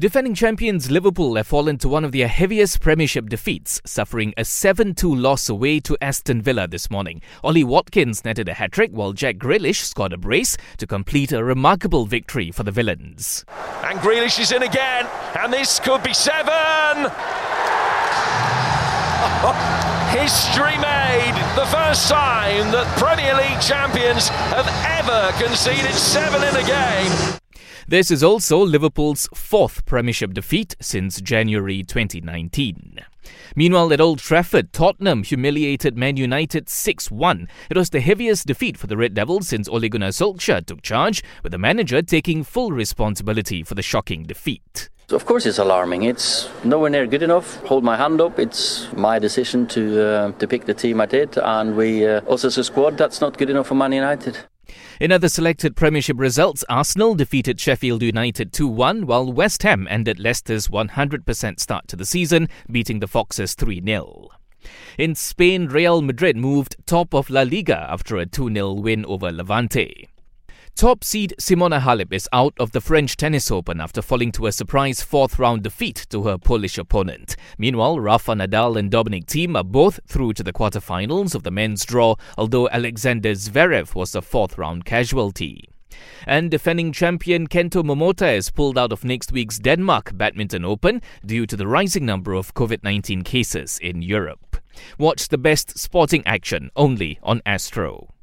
Defending champions Liverpool have fallen to one of their heaviest Premiership defeats, suffering a 7 2 loss away to Aston Villa this morning. Ollie Watkins netted a hat trick while Jack Grealish scored a brace to complete a remarkable victory for the Villains. And Grealish is in again, and this could be seven! History made. The first time that Premier League champions have ever conceded seven in a game. This is also Liverpool's fourth Premiership defeat since January 2019. Meanwhile, at Old Trafford, Tottenham humiliated Man United 6 1. It was the heaviest defeat for the Red Devils since Ole Gunnar Solskjaer took charge, with the manager taking full responsibility for the shocking defeat. Of course, it's alarming. It's nowhere near good enough. Hold my hand up. It's my decision to uh, to pick the team I did, and we uh, also as a squad that's not good enough for Man United. In other selected Premiership results, Arsenal defeated Sheffield United 2 1, while West Ham ended Leicester's 100% start to the season, beating the Foxes 3 0. In Spain, Real Madrid moved top of La Liga after a 2 0 win over Levante. Top seed Simona Halep is out of the French Tennis Open after falling to a surprise fourth round defeat to her Polish opponent. Meanwhile, Rafa Nadal and Dominic Thiem are both through to the quarterfinals of the men's draw, although Alexander Zverev was a fourth round casualty. And defending champion Kento Momota is pulled out of next week's Denmark Badminton Open due to the rising number of COVID 19 cases in Europe. Watch the best sporting action only on Astro.